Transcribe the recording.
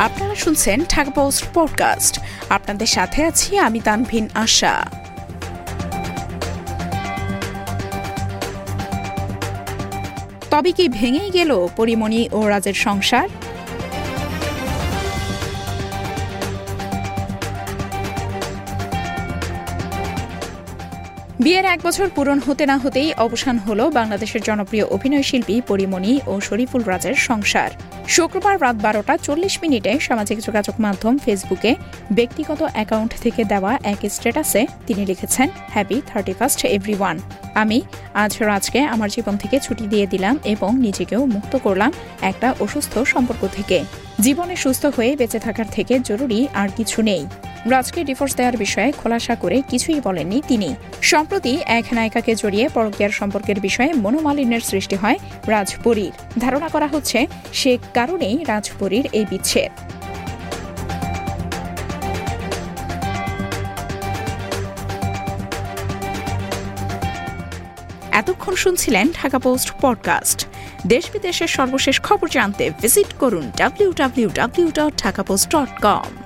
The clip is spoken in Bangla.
আপনারা শুনছেন ঢাকা পোস্ট পডকাস্ট। আপনাদের সাথে আছি আমি তানভিন আশা। তবে কি ভেঙেই গেল পরিমণি ও রাজের সংসার? বিয়ের এক বছর পূরণ হতে না হতেই অবসান হল বাংলাদেশের জনপ্রিয় অভিনয় শিল্পী পরিমণি ও শরীফুল রাজের সংসার। শুক্রবার রাত বারোটা চল্লিশ মিনিটে সামাজিক যোগাযোগ মাধ্যম ফেসবুকে ব্যক্তিগত অ্যাকাউন্ট থেকে দেওয়া এক স্ট্যাটাসে তিনি লিখেছেন, happy thirty first everyone আমি আজ রাজকে আমার জীবন থেকে ছুটি দিয়ে দিলাম এবং নিজেকেও মুক্ত করলাম একটা অসুস্থ সম্পর্ক থেকে। জীবনে সুস্থ হয়ে বেঁচে থাকার থেকে জরুরি আর কিছু নেই। রাজকে ডিভোর্স দেওয়ার বিষয়ে খোলাসা করে কিছুই বলেননি তিনি। সম্প্রতি এক নায়িকাকে জড়িয়ে পরকীয়ার সম্পর্কের বিষয়ে মনোমালিন্যের সৃষ্টি হয় রাজপুরীর। ধারণা করা হচ্ছে, সে কারণেই রাজপুরীর এই বিচ্ছেদ। এতক্ষণ শুনছিলেন ঢাকা পোস্ট পডকাস্ট। দেশ বিদেশের সর্বশেষ খবর জানতে ভিজিট করুন W W W dot Dhaka post dot com